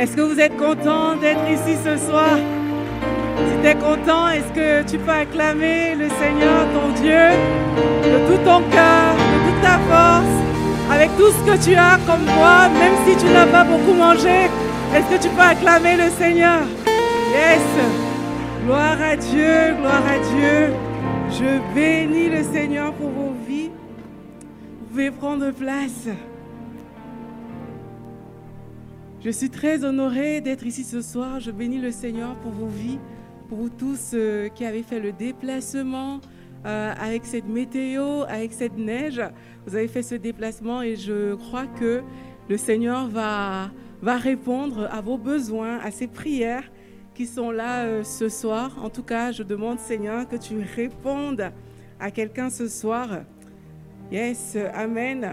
Est-ce que vous êtes content d'être ici ce soir? Si tu es content, est-ce que tu peux acclamer le Seigneur, ton Dieu, de tout ton cœur, de toute ta force, avec tout ce que tu as comme moi, même si tu n'as pas beaucoup mangé? Est-ce que tu peux acclamer le Seigneur? Yes Gloire à Dieu, gloire à Dieu. Je bénis le Seigneur pour vos vies. Vous pouvez prendre place. Je suis très honorée d'être ici ce soir. Je bénis le Seigneur pour vos vies, pour vous tous euh, qui avez fait le déplacement euh, avec cette météo, avec cette neige. Vous avez fait ce déplacement et je crois que le Seigneur va, va répondre à vos besoins, à ces prières qui sont là euh, ce soir. En tout cas, je demande, Seigneur, que tu répondes à quelqu'un ce soir. Yes, Amen.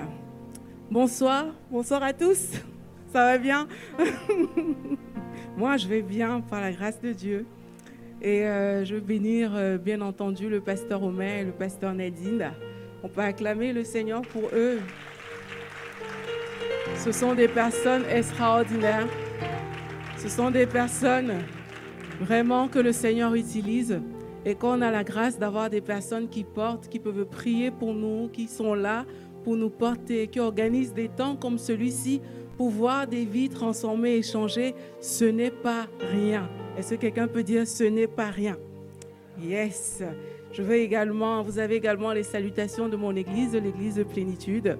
Bonsoir, bonsoir à tous. Ça va bien? Moi, je vais bien par la grâce de Dieu. Et euh, je veux bénir, euh, bien entendu, le pasteur Omer et le pasteur Nadine. On peut acclamer le Seigneur pour eux. Ce sont des personnes extraordinaires. Ce sont des personnes vraiment que le Seigneur utilise et qu'on a la grâce d'avoir des personnes qui portent, qui peuvent prier pour nous, qui sont là pour nous porter, qui organisent des temps comme celui-ci pour voir des vies transformées et changées. Ce n'est pas rien. Est-ce que quelqu'un peut dire ce n'est pas rien? Yes. Je veux également, vous avez également les salutations de mon église, l'église de plénitude.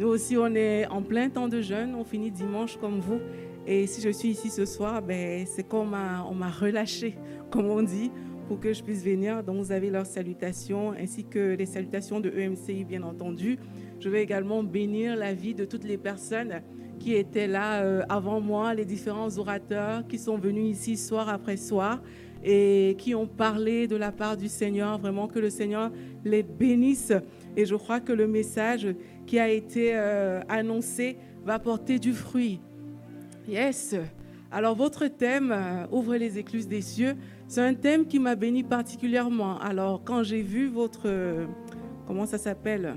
Nous aussi, on est en plein temps de jeûne. On finit dimanche comme vous. Et si je suis ici ce soir, ben, c'est qu'on m'a, relâché, comme on dit, pour que je puisse venir. Donc, vous avez leurs salutations, ainsi que les salutations de EMCI, bien entendu. Je vais également bénir la vie de toutes les personnes qui étaient là euh, avant moi, les différents orateurs qui sont venus ici soir après soir et qui ont parlé de la part du Seigneur. Vraiment que le Seigneur les bénisse. Et je crois que le message qui a été euh, annoncé va porter du fruit. Yes. Alors votre thème, euh, Ouvre les écluses des cieux, c'est un thème qui m'a béni particulièrement. Alors quand j'ai vu votre, euh, comment ça s'appelle?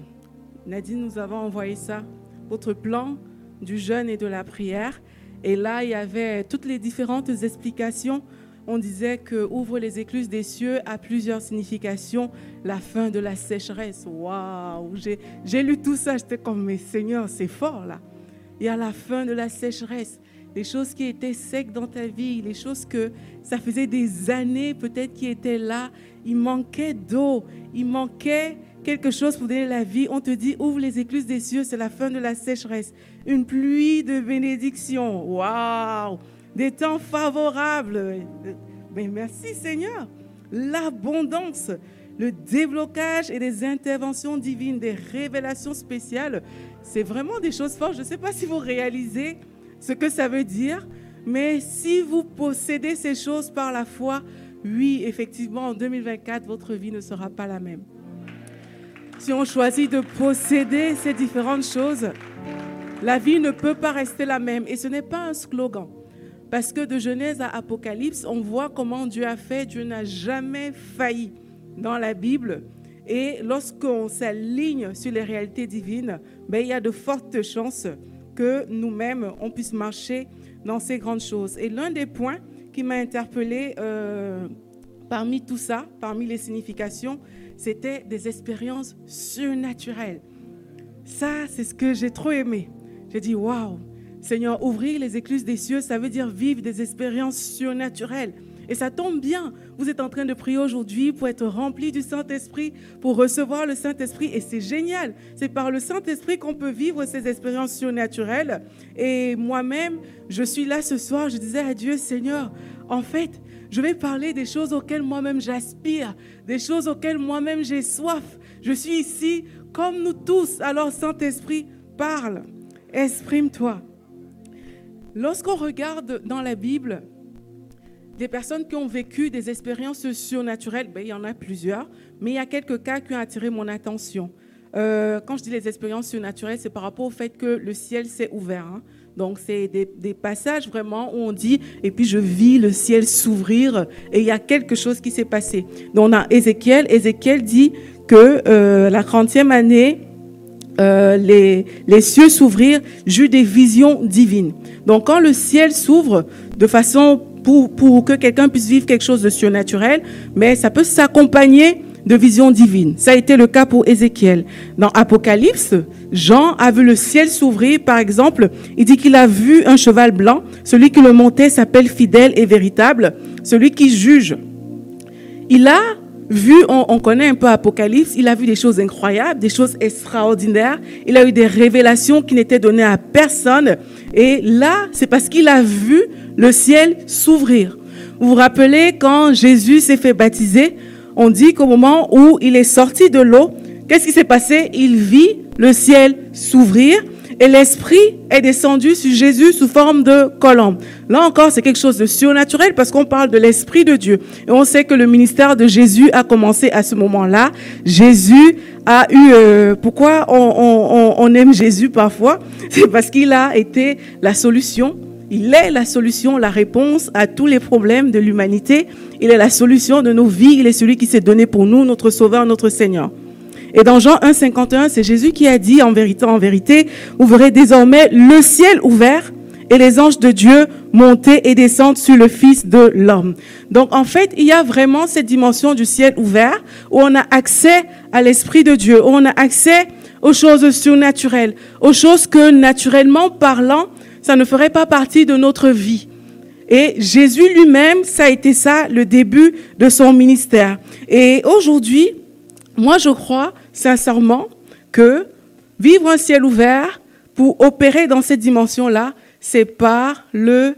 Nadine nous avons envoyé ça, votre plan du jeûne et de la prière. Et là, il y avait toutes les différentes explications. On disait que ouvre les écluses des cieux a plusieurs significations. La fin de la sécheresse. Waouh J'ai lu tout ça, j'étais comme, mais Seigneur, c'est fort là. Il y a la fin de la sécheresse les choses qui étaient secs dans ta vie, les choses que ça faisait des années peut-être qui étaient là. Il manquait d'eau, il manquait quelque chose pour donner la vie. On te dit, ouvre les écluses des cieux, c'est la fin de la sécheresse. Une pluie de bénédiction. Waouh! Des temps favorables. Mais merci Seigneur. L'abondance, le déblocage et des interventions divines, des révélations spéciales, c'est vraiment des choses fortes. Je ne sais pas si vous réalisez ce que ça veut dire. Mais si vous possédez ces choses par la foi, oui, effectivement, en 2024, votre vie ne sera pas la même. Si on choisit de posséder ces différentes choses, la vie ne peut pas rester la même. Et ce n'est pas un slogan. Parce que de Genèse à Apocalypse, on voit comment Dieu a fait. Dieu n'a jamais failli dans la Bible. Et lorsqu'on s'aligne sur les réalités divines, ben, il y a de fortes chances que nous-mêmes, on puisse marcher dans ces grandes choses. Et l'un des points qui m'a interpellé euh, parmi tout ça, parmi les significations, c'était des expériences surnaturelles. Ça, c'est ce que j'ai trop aimé. J'ai dit, waouh, Seigneur, ouvrir les écluses des cieux, ça veut dire vivre des expériences surnaturelles. Et ça tombe bien. Vous êtes en train de prier aujourd'hui pour être rempli du Saint-Esprit, pour recevoir le Saint-Esprit. Et c'est génial. C'est par le Saint-Esprit qu'on peut vivre ces expériences surnaturelles. Et moi-même, je suis là ce soir, je disais à Dieu, Seigneur, en fait, je vais parler des choses auxquelles moi-même j'aspire, des choses auxquelles moi-même j'ai soif. Je suis ici comme nous tous. Alors, Saint-Esprit, parle, exprime-toi. Lorsqu'on regarde dans la Bible, des personnes qui ont vécu des expériences surnaturelles, ben, il y en a plusieurs, mais il y a quelques cas qui ont attiré mon attention. Euh, quand je dis les expériences surnaturelles, c'est par rapport au fait que le ciel s'est ouvert. Hein. Donc, c'est des, passages vraiment où on dit, et puis je vis le ciel s'ouvrir, et il y a quelque chose qui s'est passé. Donc, on a Ézéchiel. Ézéchiel dit que euh, la 30e année euh, les, les cieux s'ouvrir, j'eus des visions divines. Donc quand le ciel s'ouvre de façon pour, pour que quelqu'un puisse vivre quelque chose de surnaturel, mais ça peut s'accompagner de visions divines. Ça a été le cas pour Ézéchiel. Dans Apocalypse, Jean a vu le ciel s'ouvrir. Par exemple, il dit qu'il a vu un cheval blanc. Celui qui le montait s'appelle fidèle et véritable. Celui qui juge. Il a vu, on, connaît un peu Apocalypse, il a vu des choses incroyables, des choses extraordinaires. Il a eu des révélations qui n'étaient données à personne. Et là, c'est parce qu'il a vu le ciel s'ouvrir. Vous vous rappelez quand Jésus s'est fait baptiser, on dit qu'au moment où il est sorti de l'eau, qu'est-ce qui s'est passé? Il vit le ciel s'ouvrir et l'Esprit est descendu sur Jésus sous forme de colombe. Là encore, c'est quelque chose de surnaturel parce qu'on parle de l'Esprit de Dieu. Et on sait que le ministère de Jésus a commencé à ce moment-là. Jésus a eu... Euh, pourquoi on, on aime Jésus parfois? C'est parce qu'il a été la solution. Il est la solution, la réponse à tous les problèmes de l'humanité. Il est la solution de nos vies. Il est celui qui s'est donné pour nous, notre Sauveur, notre Seigneur. Et dans Jean 1, 51, c'est Jésus qui a dit, en vérité, en vérité, vous verrez désormais le ciel ouvert et les anges de Dieu monter et descendre sur le Fils de l'homme. Donc, en fait, il y a vraiment cette dimension du ciel ouvert où on a accès à l'Esprit de Dieu, où on a accès aux choses surnaturelles, aux choses que, naturellement parlant, ça ne ferait pas partie de notre vie. Et Jésus lui-même, ça a été ça, le début de son ministère. Et aujourd'hui, moi, je crois sincèrement que vivre un ciel ouvert pour opérer dans cette dimension-là, c'est par le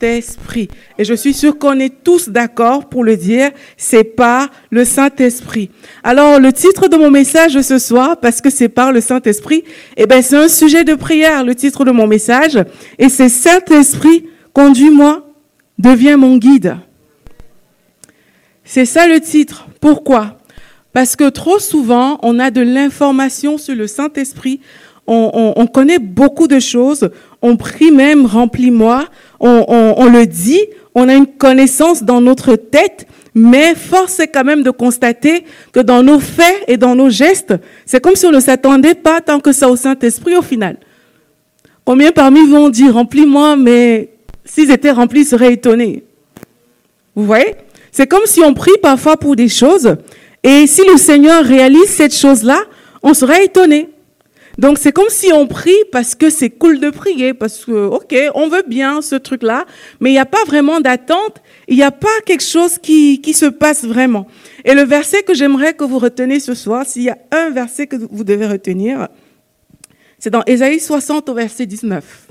Saint-Esprit. Et je suis sûre qu'on est tous d'accord pour le dire, c'est par le Saint-Esprit. Alors, le titre de mon message ce soir, parce que c'est par le Saint-Esprit, eh ben, c'est un sujet de prière, le titre de mon message. Et c'est Saint-Esprit, Conduis-moi, deviens mon guide. C'est ça le titre. Pourquoi? Parce que trop souvent, on a de l'information sur le Saint-Esprit. On, connaît beaucoup de choses. On prie même, remplis-moi. On, le dit. On a une connaissance dans notre tête. Mais force est quand même de constater que dans nos faits et dans nos gestes, c'est comme si on ne s'attendait pas tant que ça au Saint-Esprit au final. Combien parmi vous ont dit, remplis-moi, mais s'ils étaient remplis, ils seraient étonnés. Vous voyez? C'est comme si on prie parfois pour des choses, et si le Seigneur réalise cette chose-là, on serait étonné. Donc c'est comme si on prie parce que c'est cool de prier, parce que, ok, on veut bien ce truc-là, mais il n'y a pas vraiment d'attente, il n'y a pas quelque chose qui, qui se passe vraiment. Et le verset que j'aimerais que vous reteniez ce soir, s'il y a un verset que vous devez retenir, c'est dans Ésaïe 60 au verset 19.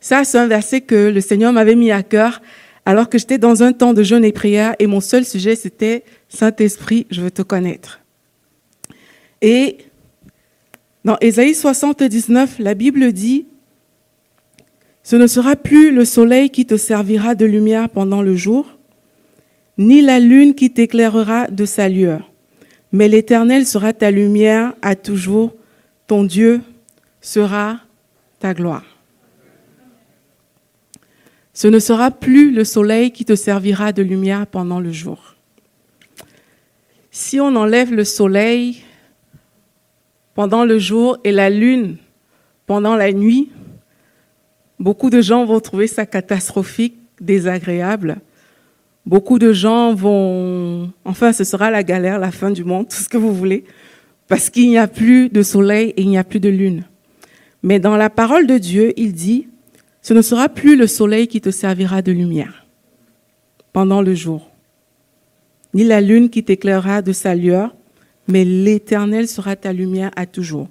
Ça, c'est un verset que le Seigneur m'avait mis à cœur alors que j'étais dans un temps de jeûne et prière et mon seul sujet, c'était Saint-Esprit, je veux te connaître. Et dans Ésaïe 79, la Bible dit, Ce ne sera plus le soleil qui te servira de lumière pendant le jour, ni la lune qui t'éclairera de sa lueur, mais l'Éternel sera ta lumière à toujours, ton Dieu sera ta gloire. Ce ne sera plus le soleil qui te servira de lumière pendant le jour. Si on enlève le soleil pendant le jour et la lune pendant la nuit, beaucoup de gens vont trouver ça catastrophique, désagréable. Beaucoup de gens vont, enfin, ce sera la galère, la fin du monde, tout ce que vous voulez, parce qu'il n'y a plus de soleil et il n'y a plus de lune. Mais dans la parole de Dieu, il dit, ce ne sera plus le soleil qui te servira de lumière pendant le jour, ni la lune qui t'éclairera de sa lueur, mais l'Éternel sera ta lumière à toujours.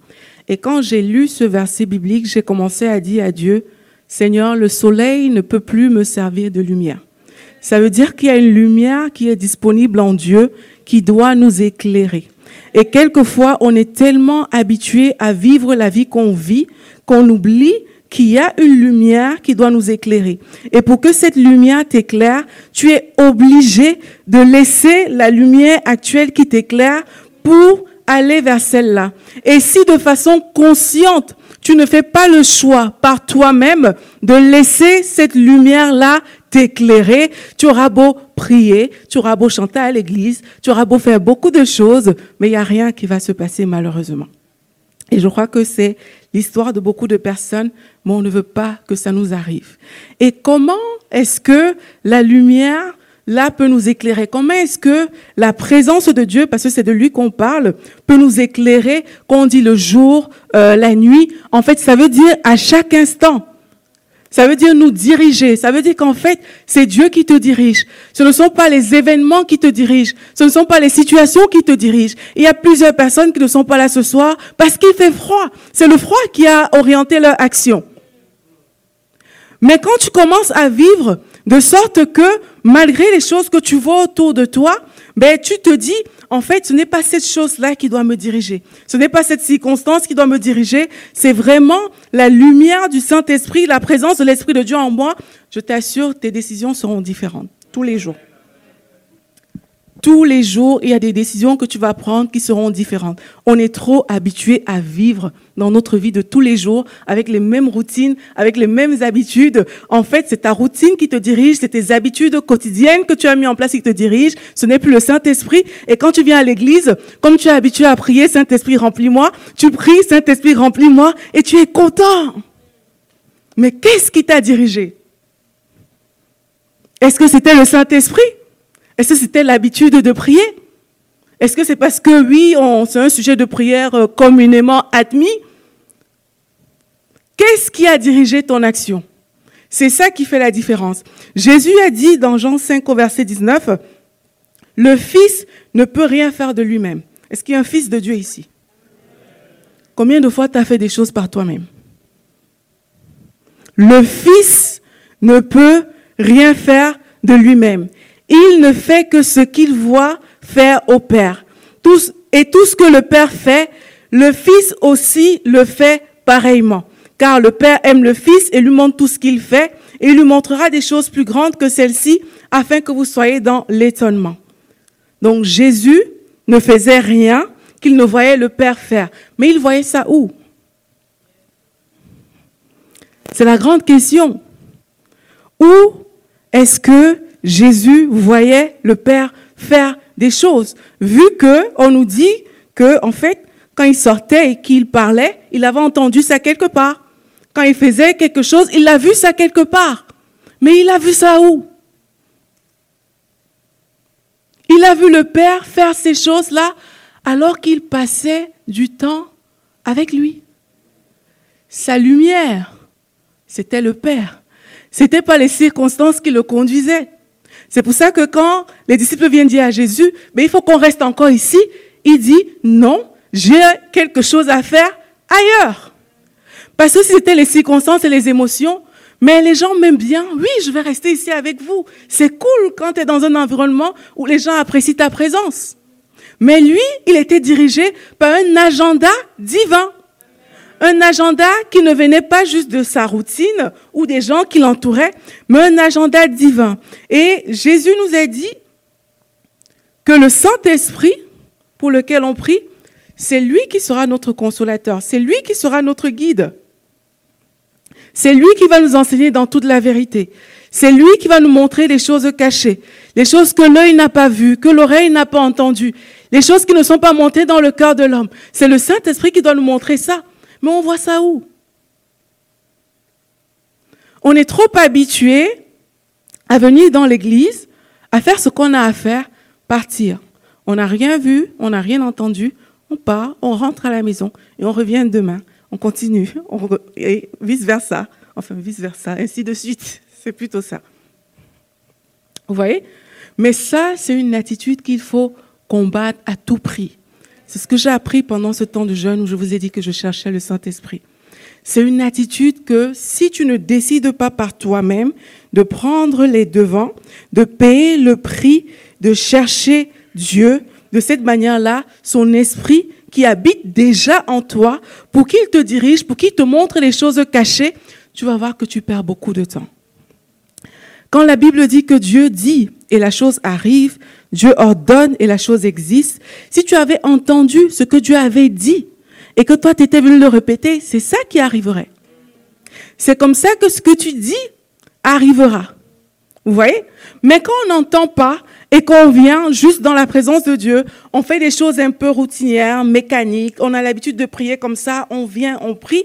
Et quand j'ai lu ce verset biblique, j'ai commencé à dire à Dieu, Seigneur, le soleil ne peut plus me servir de lumière. Ça veut dire qu'il y a une lumière qui est disponible en Dieu qui doit nous éclairer. Et quelquefois, on est tellement habitué à vivre la vie qu'on vit qu'on oublie qu'il y a une lumière qui doit nous éclairer. Et pour que cette lumière t'éclaire, tu es obligé de laisser la lumière actuelle qui t'éclaire pour aller vers celle-là. Et si de façon consciente, tu ne fais pas le choix par toi-même de laisser cette lumière-là t'éclairer, tu auras beau prier, tu auras beau chanter à l'église, tu auras beau faire beaucoup de choses, mais il n'y a rien qui va se passer malheureusement. Et je crois que c'est l'histoire de beaucoup de personnes, mais on ne veut pas que ça nous arrive. Et comment est-ce que la lumière, là, peut nous éclairer Comment est-ce que la présence de Dieu, parce que c'est de lui qu'on parle, peut nous éclairer quand on dit le jour, euh, la nuit? En fait, ça veut dire à chaque instant. Ça veut dire nous diriger. Ça veut dire qu'en fait, c'est Dieu qui te dirige. Ce ne sont pas les événements qui te dirigent. Ce ne sont pas les situations qui te dirigent. Il y a plusieurs personnes qui ne sont pas là ce soir parce qu'il fait froid. C'est le froid qui a orienté leur action. Mais quand tu commences à vivre de sorte que malgré les choses que tu vois autour de toi, ben, tu te dis, en fait, ce n'est pas cette chose-là qui doit me diriger. Ce n'est pas cette circonstance qui doit me diriger. C'est vraiment la lumière du Saint-Esprit, la présence de l'Esprit de Dieu en moi. Je t'assure, tes décisions seront différentes tous les jours. Tous les jours, il y a des décisions que tu vas prendre qui seront différentes. On est trop habitué à vivre dans notre vie de tous les jours avec les mêmes routines, avec les mêmes habitudes. En fait, c'est ta routine qui te dirige, c'est tes habitudes quotidiennes que tu as mis en place qui te dirigent. Ce n'est plus le Saint-Esprit. Et quand tu viens à l'église, comme tu es habitué à prier, Saint-Esprit, remplis-moi, tu pries, Saint-Esprit, remplis-moi, et tu es content. Mais qu'est-ce qui t'a dirigé? Est-ce que c'était le Saint-Esprit? Est-ce que c'était l'habitude de prier? Est-ce que c'est parce que oui, c'est un sujet de prière euh, communément admis? Qu'est-ce qui a dirigé ton action? C'est ça qui fait la différence. Jésus a dit dans Jean 5 au verset 19, le Fils ne peut rien faire de lui-même. Est-ce qu'il y a un Fils de Dieu ici? Combien de fois tu as fait des choses par toi-même? Le Fils ne peut rien faire de lui-même. Il ne fait que ce qu'il voit faire au Père. et tout ce que le Père fait, le Fils aussi le fait pareillement. Car le Père aime le Fils et lui montre tout ce qu'il fait, et il lui montrera des choses plus grandes que celles-ci, afin que vous soyez dans l'étonnement. Donc Jésus ne faisait rien qu'il ne voyait le Père faire. Mais il voyait ça où? C'est la grande question. Où est-ce que Jésus voyait le Père faire des choses, vu que on nous dit que en fait, quand il sortait et qu'il parlait, il avait entendu ça quelque part. Quand il faisait quelque chose, il a vu ça quelque part. Mais il a vu ça où? Il a vu le Père faire ces choses-là alors qu'il passait du temps avec lui. Sa lumière, c'était le Père. C'était pas les circonstances qui le conduisaient. C'est pour ça que quand les disciples viennent dire à Jésus, mais il faut qu'on reste encore ici, il dit, non, j'ai quelque chose à faire ailleurs. Parce que c'était les circonstances et les émotions, mais les gens m'aiment bien, oui, je vais rester ici avec vous. C'est cool quand tu es dans un environnement où les gens apprécient ta présence. Mais lui, il était dirigé par un agenda divin un agenda qui ne venait pas juste de sa routine ou des gens qui l'entouraient, mais un agenda divin. Et Jésus nous a dit que le Saint-Esprit, pour lequel on prie, c'est lui qui sera notre consolateur, c'est lui qui sera notre guide. C'est lui qui va nous enseigner dans toute la vérité. C'est lui qui va nous montrer les choses cachées, les choses que l'œil n'a pas vues, que l'oreille n'a pas entendues, les choses qui ne sont pas montées dans le cœur de l'homme. C'est le Saint-Esprit qui doit nous montrer ça. Mais on voit ça où? On est trop habitué à venir dans l'église, à faire ce qu'on a à faire, partir. On n'a rien vu, on n'a rien entendu, on part, on rentre à la maison et on revient demain. On continue, et vice-versa. Enfin, vice-versa, ainsi de suite. C'est plutôt ça. Vous voyez? Mais ça, c'est une attitude qu'il faut combattre à tout prix. C'est ce que j'ai appris pendant ce temps de jeûne où je vous ai dit que je cherchais le Saint-Esprit. C'est une attitude que si tu ne décides pas par toi-même de prendre les devants, de payer le prix, de chercher Dieu, de cette manière-là, son esprit qui habite déjà en toi, pour qu'il te dirige, pour qu'il te montre les choses cachées, tu vas voir que tu perds beaucoup de temps. Quand la Bible dit que Dieu dit et la chose arrive, Dieu ordonne et la chose existe, si tu avais entendu ce que Dieu avait dit et que toi tu étais venu le répéter, c'est ça qui arriverait. C'est comme ça que ce que tu dis arrivera. Vous voyez? Mais quand on n'entend pas et qu'on vient juste dans la présence de Dieu, on fait des choses un peu routinières, mécaniques, on a l'habitude de prier comme ça, on vient, on prie.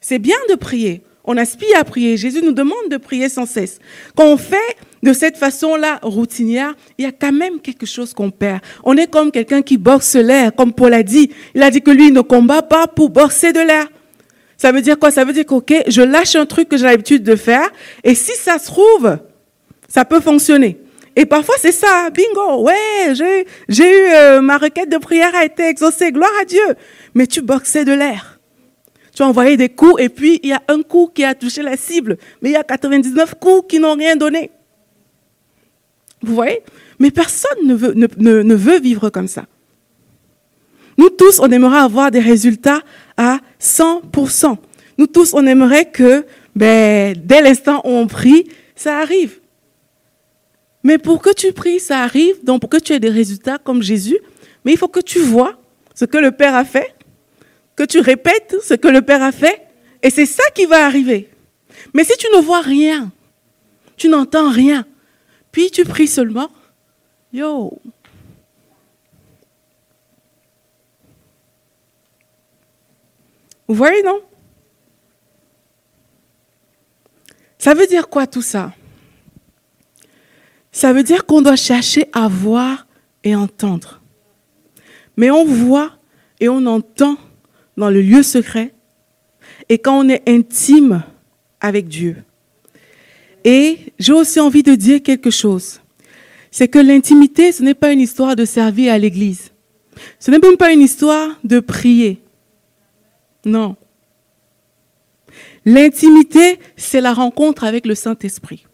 C'est bien de prier. On aspire à prier. Jésus nous demande de prier sans cesse. Quand on fait de cette façon-là routinière, il y a quand même quelque chose qu'on perd. On est comme quelqu'un qui boxe l'air, comme Paul a dit. Il a dit que lui ne combat pas pour boxer de l'air. Ça veut dire quoi? Ça veut dire que, je lâche un truc que j'ai l'habitude de faire, et si ça se trouve, ça peut fonctionner. Et parfois, c'est ça, bingo, ouais, j'ai eu, euh, ma requête de prière a été exaucée, gloire à Dieu. Mais tu boxais de l'air. Tu as envoyé des coups et puis il y a un coup qui a touché la cible, mais il y a 99 coups qui n'ont rien donné. Vous voyez? Mais personne ne veut, ne, ne veut vivre comme ça. Nous tous, on aimerait avoir des résultats à 100%. Nous tous, on aimerait que ben, dès l'instant où on prie, ça arrive. Mais pour que tu pries, ça arrive, donc pour que tu aies des résultats comme Jésus, mais il faut que tu vois ce que le Père a fait, que tu répètes ce que le Père a fait, et c'est ça qui va arriver. Mais si tu ne vois rien, tu n'entends rien, puis tu pries seulement, yo. Vous voyez, non? Ça veut dire quoi tout ça? Ça veut dire qu'on doit chercher à voir et entendre. Mais on voit et on entend dans le lieu secret et quand on est intime avec Dieu. Et j'ai aussi envie de dire quelque chose. C'est que l'intimité, ce n'est pas une histoire de servir à l'église. Ce n'est même pas une histoire de prier. Non. L'intimité, c'est la rencontre avec le Saint-Esprit.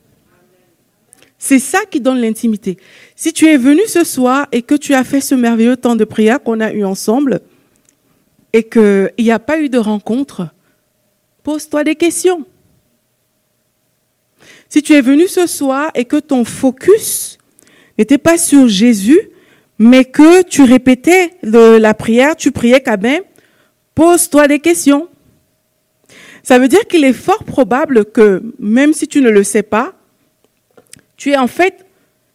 C'est ça qui donne l'intimité. Si tu es venu ce soir et que tu as fait ce merveilleux temps de prière qu'on a eu ensemble et qu'il n'y a pas eu de rencontre, pose-toi des questions. Si tu es venu ce soir et que ton focus n'était pas sur Jésus, mais que tu répétais la prière, tu priais quand même, pose-toi des questions. Ça veut dire qu'il est fort probable que, même si tu ne le sais pas, tu es en fait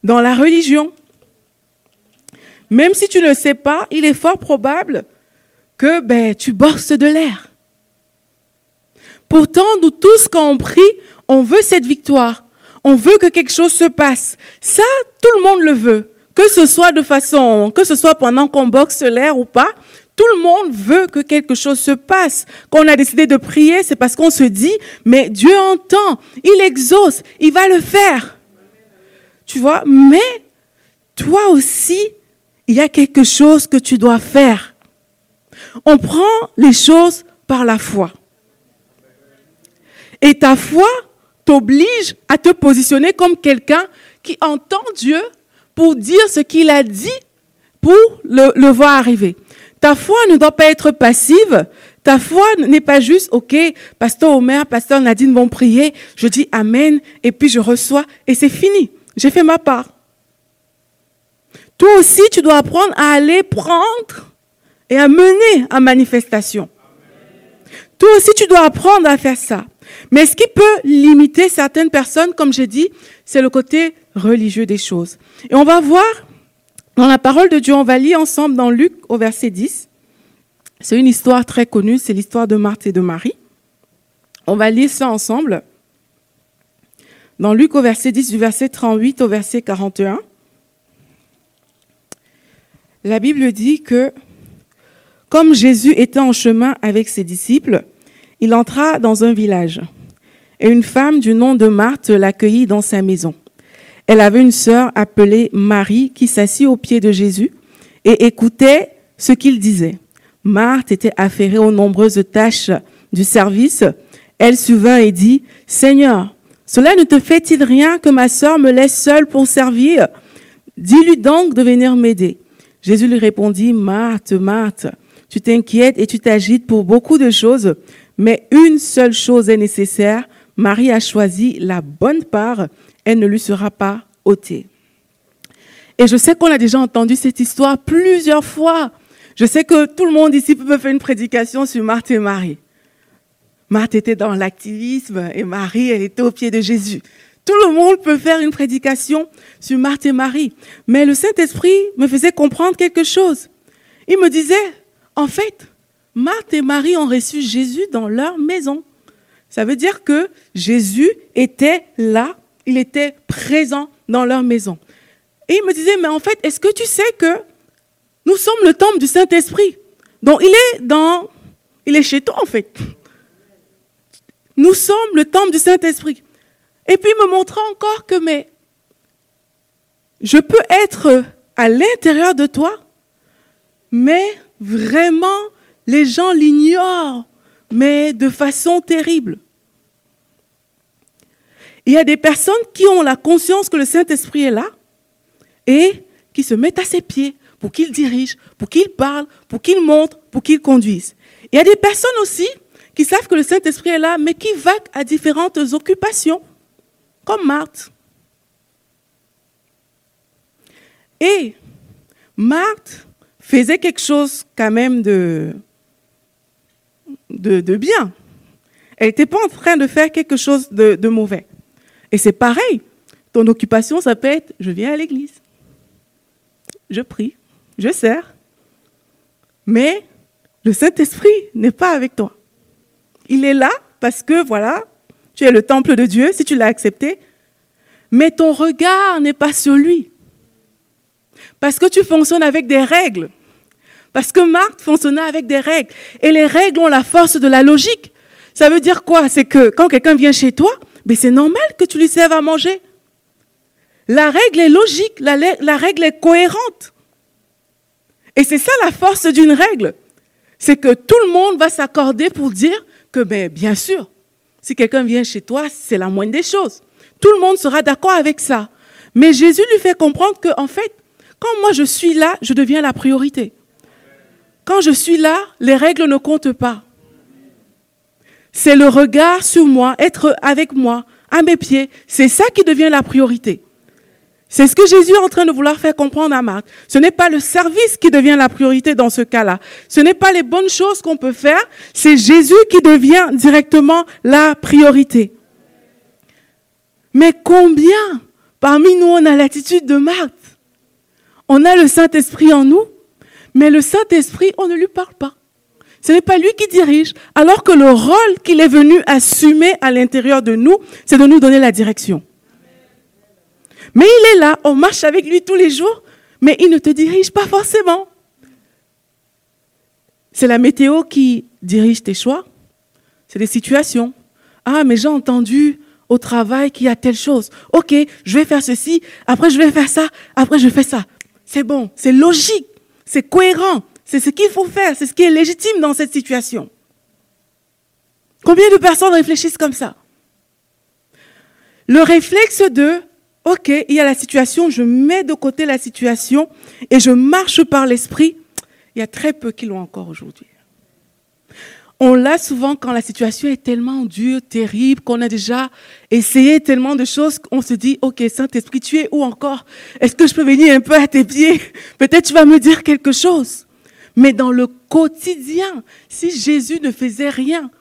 dans la religion. Même si tu ne le sais pas, il est fort probable que ben, tu bosses de l'air. Pourtant, nous tous, quand on prie, on veut cette victoire. On veut que quelque chose se passe. Ça, tout le monde le veut. Que ce soit de façon, que ce soit pendant qu'on boxe l'air ou pas, tout le monde veut que quelque chose se passe. Quand on a décidé de prier, c'est parce qu'on se dit, mais Dieu entend, il exauce, il va le faire. Tu vois, mais toi aussi, il y a quelque chose que tu dois faire. On prend les choses par la foi. Et ta foi t'oblige à te positionner comme quelqu'un qui entend Dieu pour dire ce qu'il a dit pour le, voir arriver. Ta foi ne doit pas être passive. Ta foi n'est pas juste, OK, pasteur Omer, pasteur Nadine vont prier, je dis Amen, et puis je reçois, et c'est fini. J'ai fait ma part. Toi aussi, tu dois apprendre à aller prendre et à mener à manifestation. Toi aussi, tu dois apprendre à faire ça. Mais ce qui peut limiter certaines personnes, comme j'ai dit, c'est le côté religieux des choses. Et on va voir dans la parole de Dieu, on va lire ensemble dans Luc au verset 10. C'est une histoire très connue, c'est l'histoire de Marthe et de Marie. On va lire ça ensemble. Dans Luc au verset 10 du verset 38 au verset 41, la Bible dit que comme Jésus était en chemin avec ses disciples, il entra dans un village et une femme du nom de Marthe l'accueillit dans sa maison. Elle avait une sœur appelée Marie qui s'assit au pied de Jésus et écoutait ce qu'il disait. Marthe était affairée aux nombreuses tâches du service. Elle survint et dit, Seigneur, cela ne te fait-il rien que ma sœur me laisse seule pour servir? Dis-lui donc de venir m'aider. Jésus lui répondit, Marthe, Marthe, tu t'inquiètes et tu t'agites pour beaucoup de choses, mais une seule chose est nécessaire. Marie a choisi la bonne part, elle ne lui sera pas ôtée. Et je sais qu'on a déjà entendu cette histoire plusieurs fois. Je sais que tout le monde ici peut faire une prédication sur Marthe et Marie. Marthe était dans l'activisme et Marie, elle était au pied de Jésus. Tout le monde peut faire une prédication sur Marthe et Marie. Mais le Saint-Esprit me faisait comprendre quelque chose. Il me disait, en fait, Marthe et Marie ont reçu Jésus dans leur maison. Ça veut dire que Jésus était là, il était présent dans leur maison. Et il me disait, mais en fait, est-ce que tu sais que nous sommes le temple du Saint-Esprit? Donc il est dans, il est chez toi en fait. Nous sommes le temple du Saint-Esprit. Et puis il me montra encore que, mais je peux être à l'intérieur de toi, mais vraiment, les gens l'ignorent, mais de façon terrible. Il y a des personnes qui ont la conscience que le Saint-Esprit est là et qui se mettent à ses pieds pour qu'il dirige, pour qu'il parle, pour qu'il montre, pour qu'il conduise. Il y a des personnes aussi qui savent que le Saint-Esprit est là, mais qui vaquent à différentes occupations, comme Marthe. Et Marthe faisait quelque chose quand même de, bien. Elle n'était pas en train de faire quelque chose de, de mauvais. Et c'est pareil. Ton occupation, ça peut être, je viens à l'église, je prie, je sers, mais le Saint-Esprit n'est pas avec toi. Il est là parce que, voilà, tu es le temple de Dieu, si tu l'as accepté, mais ton regard n'est pas sur lui. Parce que tu fonctionnes avec des règles. Parce que Marthe fonctionnait avec des règles. Et les règles ont la force de la logique. Ça veut dire quoi? C'est que quand quelqu'un vient chez toi, mais c'est normal que tu lui serves à manger. La règle est logique, la, la règle est cohérente. Et c'est ça la force d'une règle. C'est que tout le monde va s'accorder pour dire que, ben, bien sûr, si quelqu'un vient chez toi, c'est la moindre des choses. Tout le monde sera d'accord avec ça. Mais Jésus lui fait comprendre que, en fait, quand moi je suis là, je deviens la priorité. Quand je suis là, les règles ne comptent pas. C'est le regard sur moi, être avec moi, à mes pieds. C'est ça qui devient la priorité. C'est ce que Jésus est en train de vouloir faire comprendre à Marthe. Ce n'est pas le service qui devient la priorité dans ce cas-là. Ce n'est pas les bonnes choses qu'on peut faire. C'est Jésus qui devient directement la priorité. Mais combien parmi nous on a l'attitude de Marthe? On a le Saint-Esprit en nous, mais le Saint-Esprit, on ne lui parle pas. Ce n'est pas lui qui dirige, alors que le rôle qu'il est venu assumer à l'intérieur de nous, c'est de nous donner la direction. Mais il est là, on marche avec lui tous les jours, mais il ne te dirige pas forcément. C'est la météo qui dirige tes choix. C'est des situations. Ah, mais j'ai entendu au travail qu'il y a telle chose. Ok, je vais faire ceci, après je vais faire ça, après je fais ça. C'est bon, c'est logique, c'est cohérent, c'est ce qu'il faut faire, c'est ce qui est légitime dans cette situation. Combien de personnes réfléchissent comme ça? Le réflexe de ok, il y a la situation, je mets de côté la situation et je marche par l'esprit. Il y a très peu qui l'ont encore aujourd'hui. On l'a souvent quand la situation est tellement dure, terrible, qu'on a déjà essayé tellement de choses qu'on se dit, OK, Saint-Esprit, tu es où encore? Est-ce que je peux venir un peu à tes pieds? Peut-être tu vas me dire quelque chose. Mais dans le quotidien, si Jésus ne faisait rien,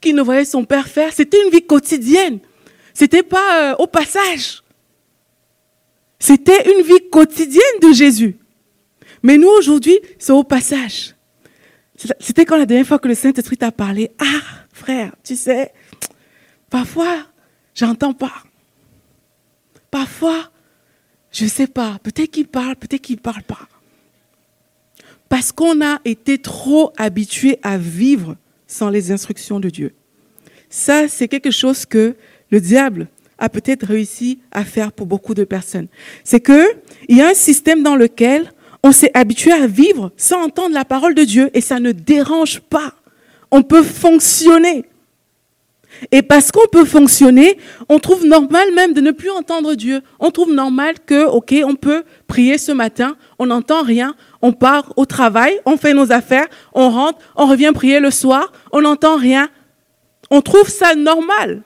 qu'il ne voyait son Père faire, c'était une vie quotidienne. C'était pas euh, au passage. C'était une vie quotidienne de Jésus. Mais nous, aujourd'hui, c'est au passage. C'était quand la dernière fois que le Saint-Esprit t'a parlé. Ah, frère, tu sais, parfois, j'entends pas. Parfois, je ne sais pas. Peut-être qu'il parle, peut-être qu'il ne parle pas. Parce qu'on a été trop habitué à vivre sans les instructions de Dieu. Ça, c'est quelque chose que le diable a peut-être réussi à faire pour beaucoup de personnes. C'est que il y a un système dans lequel on s'est habitué à vivre sans entendre la parole de Dieu et ça ne dérange pas. On peut fonctionner. Et parce qu'on peut fonctionner, on trouve normal même de ne plus entendre Dieu. On trouve normal que, ok, on peut prier ce matin, on n'entend rien, on part au travail, on fait nos affaires, on rentre, on revient prier le soir, on n'entend rien. On trouve ça normal.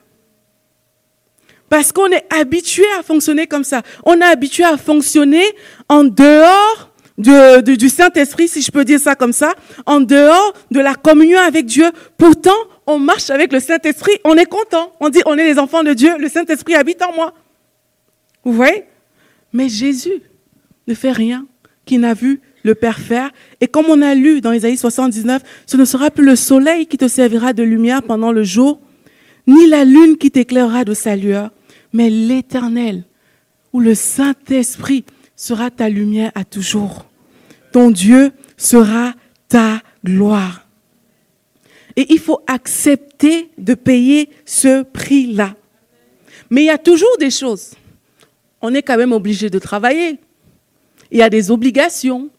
Parce qu'on est habitué à fonctionner comme ça. On est habitué à fonctionner en dehors du Saint-Esprit, si je peux dire ça comme ça, en dehors de la communion avec Dieu. Pourtant, on marche avec le Saint-Esprit, on est content. On dit, on est les enfants de Dieu, le Saint-Esprit habite en moi. Vous voyez? Mais Jésus ne fait rien qu'il n'a vu le Père faire. Et comme on a lu dans Isaïe 79, ce ne sera plus le soleil qui te servira de lumière pendant le jour, ni la lune qui t'éclairera de sa lueur, mais l'Éternel, ou le Saint-Esprit, sera ta lumière à toujours. Ton Dieu sera ta gloire. Et il faut accepter de payer ce prix-là. Mais il y a toujours des choses. On est quand même obligé de travailler. Il y a des obligations,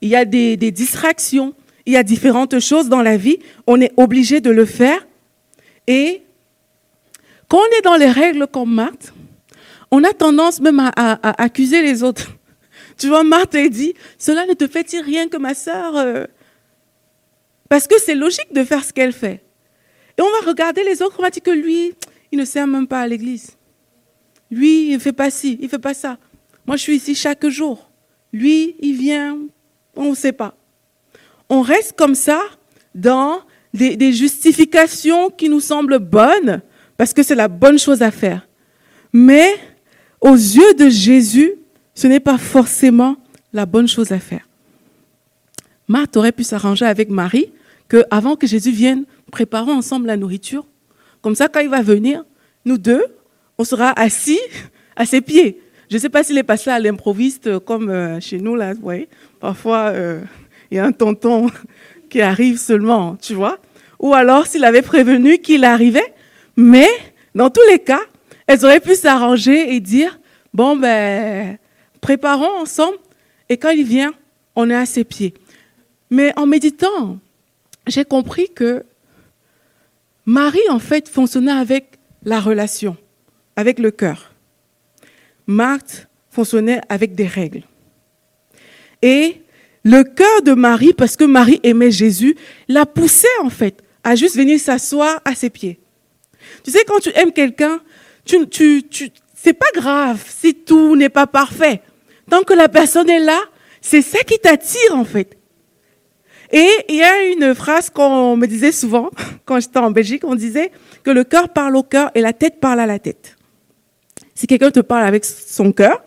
il y a des, distractions, il y a différentes choses dans la vie. On est obligé de le faire. Et quand on est dans les règles comme Marthe, on a tendance même à, accuser les autres. Tu vois, Marthe dit, cela ne te fait-il rien que ma sœur euh, Parce que c'est logique de faire ce qu'elle fait. Et on va regarder les autres, on va dire que lui, il ne sert même pas à l'église. Lui, il ne fait pas ci, il ne fait pas ça. Moi, je suis ici chaque jour. Lui, il vient, on ne sait pas. On reste comme ça dans des, justifications qui nous semblent bonnes, parce que c'est la bonne chose à faire. Mais aux yeux de Jésus, ce n'est pas forcément la bonne chose à faire. Marthe aurait pu s'arranger avec Marie que avant que Jésus vienne, préparons ensemble la nourriture. Comme ça, quand il va venir, nous deux, on sera assis à ses pieds. Je ne sais pas s'il est passé à l'improviste euh, comme euh, chez nous, là, vous voyez. Parfois, euh, il y a un tonton qui arrive seulement, tu vois. Ou alors s'il avait prévenu qu'il arrivait. Mais dans tous les cas, elles auraient pu s'arranger et dire, bon, ben, préparons ensemble. Et quand il vient, on est à ses pieds. Mais en méditant, j'ai compris que Marie, en fait, fonctionnait avec la relation, avec le cœur. Marthe fonctionnait avec des règles. Et le cœur de Marie, parce que Marie aimait Jésus, la poussait en fait à juste venir s'asseoir à ses pieds. Tu sais, quand tu aimes quelqu'un, tu, tu, tu, c'est pas grave si tout n'est pas parfait. Tant que la personne est là, c'est ça qui t'attire en fait. Et il y a une phrase qu'on me disait souvent quand j'étais en Belgique, on disait que le cœur parle au cœur et la tête parle à la tête. Si quelqu'un te parle avec son cœur,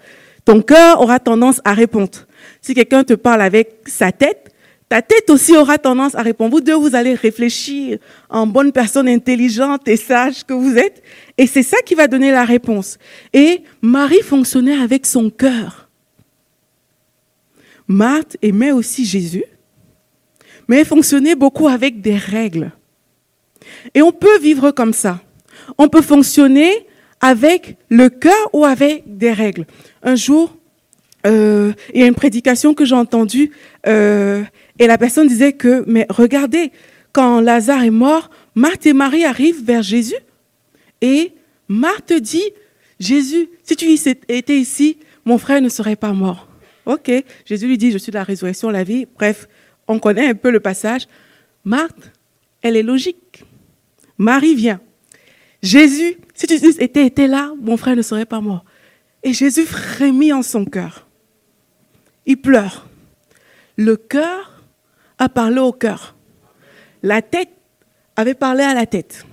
ton cœur aura tendance à répondre. Si quelqu'un te parle avec sa tête, ta tête aussi aura tendance à répondre. Vous deux, vous allez réfléchir en bonne personne intelligente et sage que vous êtes. Et c'est ça qui va donner la réponse. Et Marie fonctionnait avec son cœur. Marthe aimait aussi Jésus, mais elle fonctionnait beaucoup avec des règles. Et on peut vivre comme ça. On peut fonctionner avec le cœur ou avec des règles. Un jour, euh, il y a une prédication que j'ai entendue euh, et la personne disait que, mais regardez, quand Lazare est mort, Marthe et Marie arrivent vers Jésus et Marthe dit, Jésus, si tu étais ici, mon frère ne serait pas mort. Ok, Jésus lui dit, je suis la résurrection, la vie. Bref, on connaît un peu le passage. Marthe, elle est logique. Marie vient. Jésus, si tu étais, étais là, mon frère ne serait pas mort. Et Jésus frémit en son cœur. Il pleure. Le cœur a parlé au cœur. La tête avait parlé à la tête.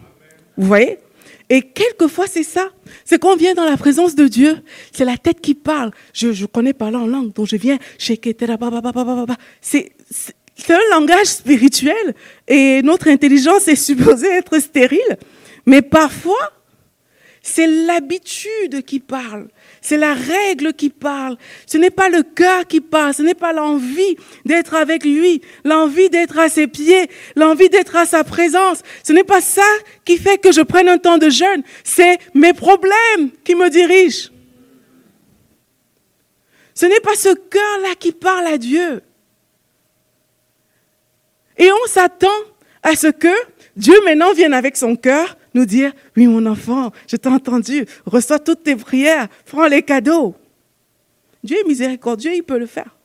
Vous voyez? Et quelquefois, c'est ça. C'est qu'on vient dans la présence de Dieu. C'est la tête qui parle. Je, je connais parler en langue, donc je viens. C'est un langage spirituel et notre intelligence est supposée être stérile. Mais parfois, c'est l'habitude qui parle, c'est la règle qui parle. Ce n'est pas le cœur qui parle, ce n'est pas l'envie d'être avec lui, l'envie d'être à ses pieds, l'envie d'être à sa présence. Ce n'est pas ça qui fait que je prenne un temps de jeûne, c'est mes problèmes qui me dirigent. Ce n'est pas ce cœur-là qui parle à Dieu. Et on s'attend à ce que Dieu maintenant vienne avec son cœur nous dire, oui mon enfant, je t'ai entendu, reçois toutes tes prières, prends les cadeaux. Dieu est miséricordieux, il peut le faire.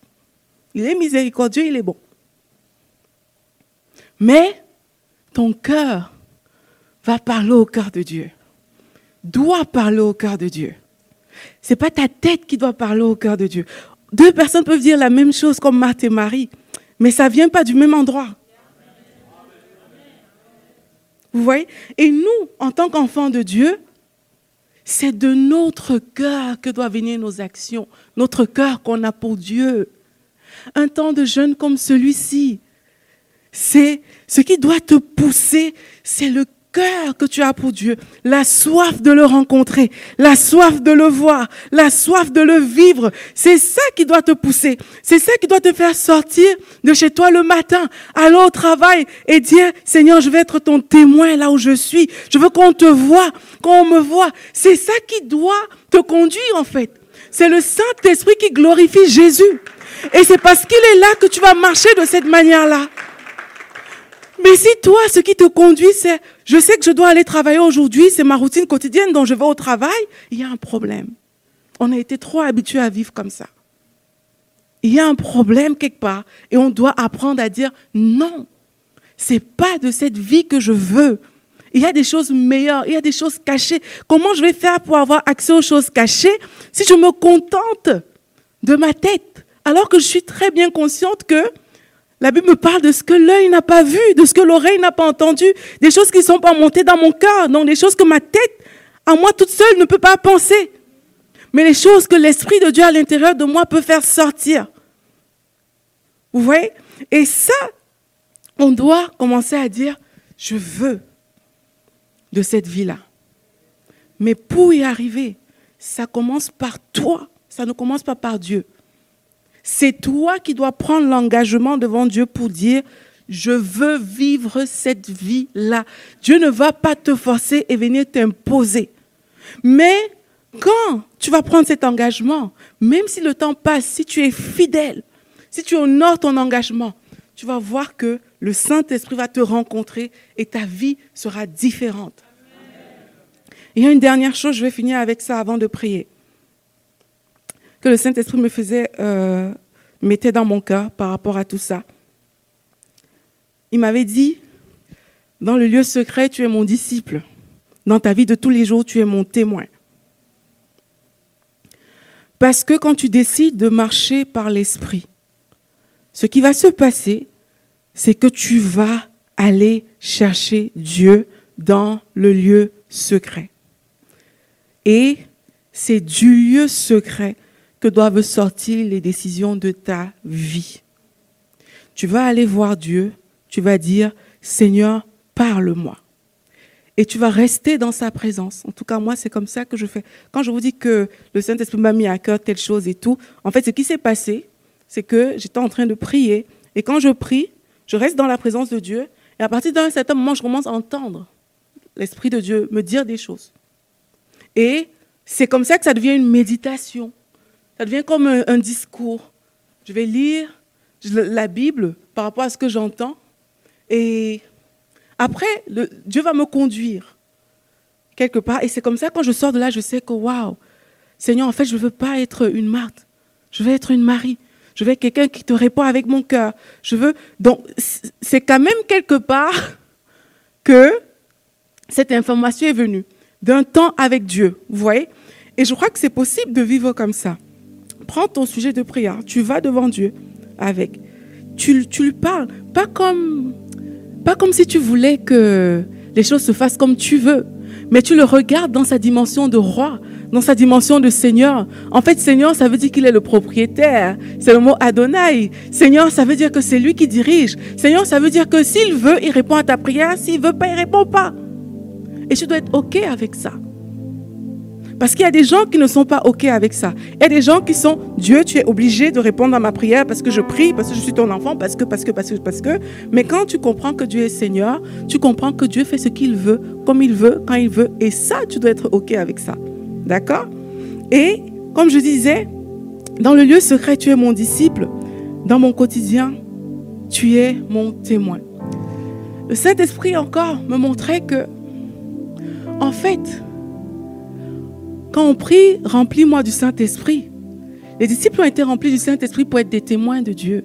Il est miséricordieux, il est bon. Mais ton cœur va parler au cœur de Dieu. Doit parler au cœur de Dieu. Ce n'est pas ta tête qui doit parler au cœur de Dieu. Deux personnes peuvent dire la même chose comme Marthe et Marie, mais ça ne vient pas du même endroit. Vous voyez? Et nous, en tant qu'enfants de Dieu, c'est de notre cœur que doivent venir nos actions, notre cœur qu'on a pour Dieu. Un temps de jeûne comme celui-ci, c'est ce qui doit te pousser, c'est le que tu as pour Dieu, la soif de le rencontrer, la soif de le voir, la soif de le vivre. C'est ça qui doit te pousser. C'est ça qui doit te faire sortir de chez toi le matin, aller au travail et dire, Seigneur, je vais être ton témoin là où je suis. Je veux qu'on te voit, qu'on me voit. C'est ça qui doit te conduire en fait. C'est le Saint-Esprit qui glorifie Jésus. Et c'est parce qu'il est là que tu vas marcher de cette manière-là. Mais si toi, ce qui te conduit, c'est je sais que je dois aller travailler aujourd'hui, c'est ma routine quotidienne dont je vais au travail, il y a un problème. On a été trop habitués à vivre comme ça. Il y a un problème quelque part et on doit apprendre à dire non. C'est pas de cette vie que je veux. Il y a des choses meilleures, il y a des choses cachées. Comment je vais faire pour avoir accès aux choses cachées si je me contente de ma tête alors que je suis très bien consciente que la Bible me parle de ce que l'œil n'a pas vu, de ce que l'oreille n'a pas entendu, des choses qui ne sont pas montées dans mon cœur, donc des choses que ma tête, à moi toute seule, ne peut pas penser. Mais les choses que l'Esprit de Dieu à l'intérieur de moi peut faire sortir. Vous voyez? Et ça, on doit commencer à dire, je veux de cette vie-là. Mais pour y arriver, ça commence par toi, ça ne commence pas par Dieu. C'est toi qui dois prendre l'engagement devant Dieu pour dire, je veux vivre cette vie-là. Dieu ne va pas te forcer et venir t'imposer. Mais quand tu vas prendre cet engagement, même si le temps passe, si tu es fidèle, si tu honores ton engagement, tu vas voir que le Saint-Esprit va te rencontrer et ta vie sera différente. Il y a une dernière chose, je vais finir avec ça avant de prier que le Saint-Esprit me faisait, euh, mettait dans mon cœur par rapport à tout ça. Il m'avait dit, dans le lieu secret, tu es mon disciple. Dans ta vie de tous les jours, tu es mon témoin. Parce que quand tu décides de marcher par l'Esprit, ce qui va se passer, c'est que tu vas aller chercher Dieu dans le lieu secret. Et c'est du lieu secret que doivent sortir les décisions de ta vie. Tu vas aller voir Dieu, tu vas dire, Seigneur, parle-moi. Et tu vas rester dans sa présence. En tout cas, moi, c'est comme ça que je fais. Quand je vous dis que le Saint-Esprit m'a mis à cœur telle chose et tout, en fait, ce qui s'est passé, c'est que j'étais en train de prier. Et quand je prie, je reste dans la présence de Dieu. Et à partir d'un certain moment, je commence à entendre l'Esprit de Dieu me dire des choses. Et c'est comme ça que ça devient une méditation. Ça devient comme un, discours. Je vais lire la Bible par rapport à ce que j'entends. Et après, Dieu va me conduire quelque part. Et c'est comme ça, quand je sors de là, je sais que, waouh, Seigneur, en fait, je ne veux pas être une Marthe. Je veux être une Marie. Je veux être quelqu'un qui te répond avec mon cœur. Je veux. Donc, c'est quand même quelque part que cette information est venue d'un temps avec Dieu. Vous voyez? Et je crois que c'est possible de vivre comme ça prends ton sujet de prière, tu vas devant Dieu avec. Tu, tu lui parles, pas comme, pas comme si tu voulais que les choses se fassent comme tu veux, mais tu le regardes dans sa dimension de roi, dans sa dimension de Seigneur. En fait, Seigneur, ça veut dire qu'il est le propriétaire. C'est le mot Adonai. Seigneur, ça veut dire que c'est lui qui dirige. Seigneur, ça veut dire que s'il veut, il répond à ta prière. S'il veut pas, il répond pas. Et tu dois être OK avec ça. Parce qu'il y a des gens qui ne sont pas OK avec ça. Il y a des gens qui sont, Dieu, tu es obligé de répondre à ma prière parce que je prie, parce que je suis ton enfant, parce que, parce que, parce que, parce que. Mais quand tu comprends que Dieu est Seigneur, tu comprends que Dieu fait ce qu'il veut, comme il veut, quand il veut. Et ça, tu dois être OK avec ça. D'accord? Et, comme je disais, dans le lieu secret, tu es mon disciple. Dans mon quotidien, tu es mon témoin. Le Saint-Esprit encore me montrait que, en fait, quand on prie, remplis-moi du Saint-Esprit. Les disciples ont été remplis du Saint-Esprit pour être des témoins de Dieu.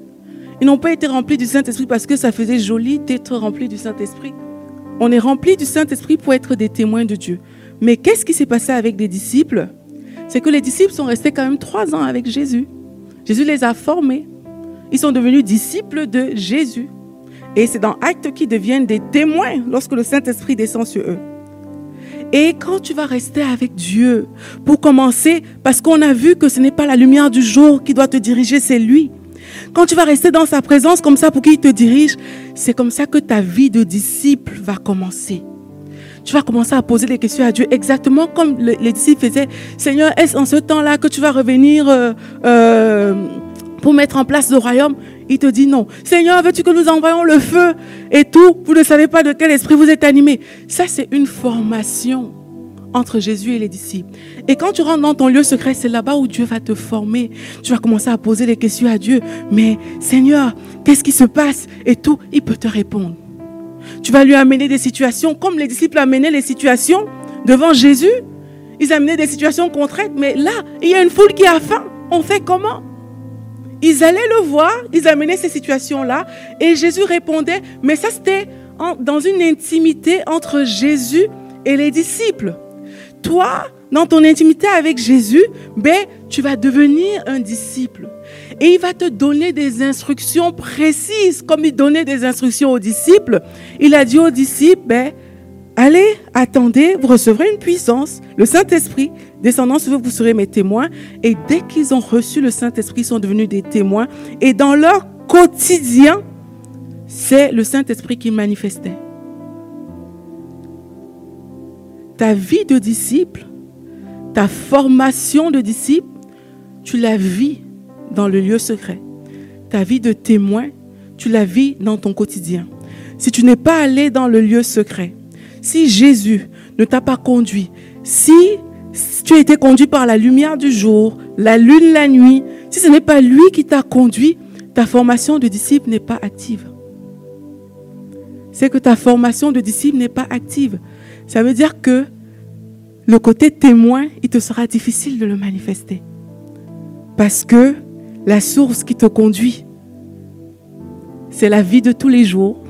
Ils n'ont pas été remplis du Saint-Esprit parce que ça faisait joli d'être remplis du Saint-Esprit. On est remplis du Saint-Esprit pour être des témoins de Dieu. Mais qu'est-ce qui s'est passé avec les disciples? C'est que les disciples sont restés quand même trois ans avec Jésus. Jésus les a formés. Ils sont devenus disciples de Jésus. Et c'est dans Actes qu'ils deviennent des témoins lorsque le Saint-Esprit descend sur eux. Et quand tu vas rester avec Dieu, pour commencer, parce qu'on a vu que ce n'est pas la lumière du jour qui doit te diriger, c'est lui. Quand tu vas rester dans sa présence comme ça pour qu'il te dirige, c'est comme ça que ta vie de disciple va commencer. Tu vas commencer à poser des questions à Dieu exactement comme les disciples faisaient. Seigneur, est-ce en ce temps-là que tu vas revenir euh, euh, pour mettre en place le royaume Il te dit non. Seigneur, veux-tu que nous envoyions le feu et tout? Vous ne savez pas de quel esprit vous êtes animé. Ça, c'est une formation entre Jésus et les disciples. Et quand tu rentres dans ton lieu secret, c'est là-bas où Dieu va te former. Tu vas commencer à poser des questions à Dieu. Mais Seigneur, qu'est-ce qui se passe? Et tout, il peut te répondre. Tu vas lui amener des situations comme les disciples amenaient les situations devant Jésus. Ils amenaient des situations contraintes, mais là, il y a une foule qui a faim. On fait comment? Ils allaient le voir, ils amenaient ces situations-là, et Jésus répondait, mais ça c'était dans une intimité entre Jésus et les disciples. Toi, dans ton intimité avec Jésus, ben, tu vas devenir un disciple. Et il va te donner des instructions précises, comme il donnait des instructions aux disciples. Il a dit aux disciples, ben, allez, attendez, vous recevrez une puissance, le Saint-Esprit, descendant sur vous, vous serez mes témoins. Et dès qu'ils ont reçu le Saint-Esprit, ils sont devenus des témoins. Et dans leur quotidien, c'est le Saint-Esprit qui manifestait. Ta vie de disciple, ta formation de disciple, tu la vis dans le lieu secret. Ta vie de témoin, tu la vis dans ton quotidien. Si tu n'es pas allé dans le lieu secret, si Jésus ne t'a pas conduit, si tu as été conduit par la lumière du jour, la lune, la nuit, si ce n'est pas lui qui t'a conduit, ta formation de disciple n'est pas active. C'est que ta formation de disciple n'est pas active. Ça veut dire que le côté témoin, il te sera difficile de le manifester. Parce que la source qui te conduit, c'est la vie de tous les jours,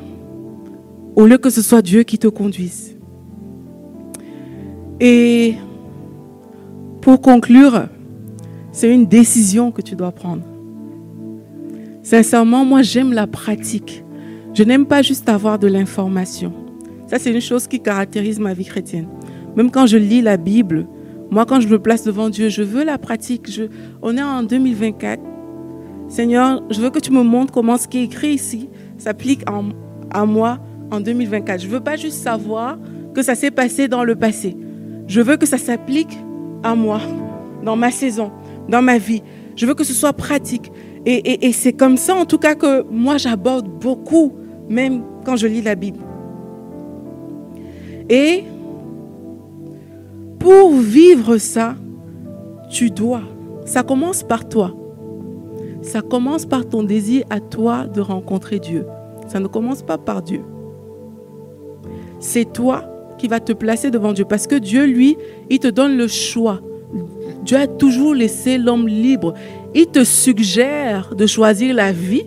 au lieu que ce soit Dieu qui te conduise. Et pour conclure, c'est une décision que tu dois prendre. Sincèrement, moi j'aime la pratique. Je n'aime pas juste avoir de l'information. Ça, c'est une chose qui caractérise ma vie chrétienne. Même quand je lis la Bible, moi, quand je me place devant Dieu, je veux la pratique. Je, on est en 2024. Seigneur, je veux que tu me montres comment ce qui est écrit ici s'applique à moi en 2024. Je ne veux pas juste savoir que ça s'est passé dans le passé. Je veux que ça s'applique à moi, dans ma saison, dans ma vie. Je veux que ce soit pratique. Et, et c'est comme ça, en tout cas, que moi, j'aborde beaucoup, même quand je lis la Bible. Et pour vivre ça, tu dois. Ça commence par toi. Ça commence par ton désir à toi de rencontrer Dieu. Ça ne commence pas par Dieu. C'est toi qui vas te placer devant Dieu parce que Dieu, lui, il te donne le choix. Dieu a toujours laissé l'homme libre. Il te suggère de choisir la vie,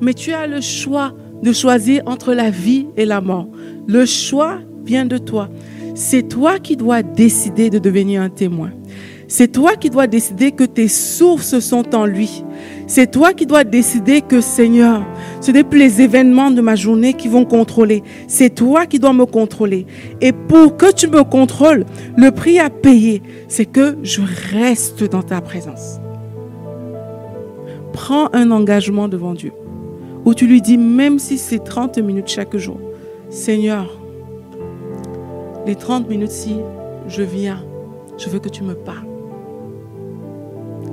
mais tu as le choix de choisir entre la vie et la mort. Le choix vient de toi. C'est toi qui dois décider de devenir un témoin. C'est toi qui dois décider que tes sources sont en lui. C'est toi qui dois décider que Seigneur, ce n'est plus les événements de ma journée qui vont contrôler. C'est toi qui dois me contrôler. Et pour que tu me contrôles, le prix à payer, c'est que je reste dans ta présence. Prends un engagement devant Dieu où tu lui dis, même si c'est 30 minutes chaque jour, Seigneur, les 30 minutes si je viens, je veux que tu me parles.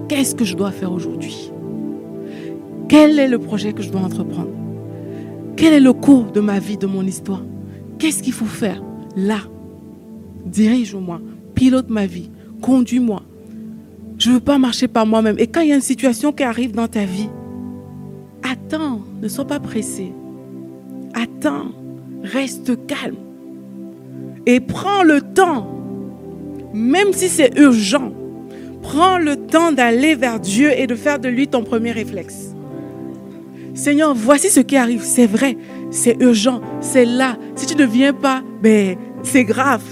Qu'est-ce que je dois faire aujourd'hui? Quel est le projet que je dois entreprendre? Quel est le cours de ma vie, de mon histoire? Qu'est-ce qu'il faut faire? Là Dirige-moi, pilote ma vie, conduis-moi. Je ne veux pas marcher par moi-même. Et quand il y a une situation qui arrive dans ta vie, attends, ne sois pas pressé. Attends, reste calme et prends le temps, même si c'est urgent, prends le temps d'aller vers Dieu et de faire de lui ton premier réflexe. Seigneur, voici ce qui arrive. C'est vrai, c'est urgent, c'est là. Si tu ne viens pas, ben, c'est grave.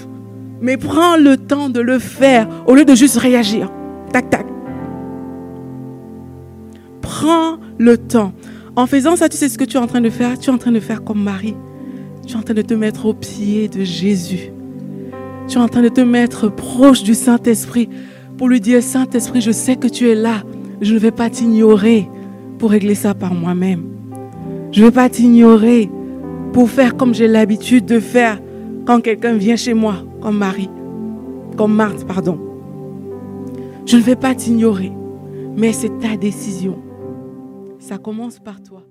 Mais prends le temps de le faire au lieu de juste réagir. Tac, tac. Prends le temps. En faisant ça, tu sais ce que tu es en train de faire? Tu es en train de faire comme Marie. Tu es en train de te mettre au pied de Jésus. Tu es en train de te mettre proche du Saint-Esprit pour lui dire, Saint-Esprit, je sais que tu es là. Je ne vais pas t'ignorer pour régler ça par moi-même. Je ne vais pas t'ignorer pour faire comme j'ai l'habitude de faire quand quelqu'un vient chez moi, comme Marie, comme Marthe, pardon. Je ne vais pas t'ignorer, mais c'est ta décision. Ça commence par toi.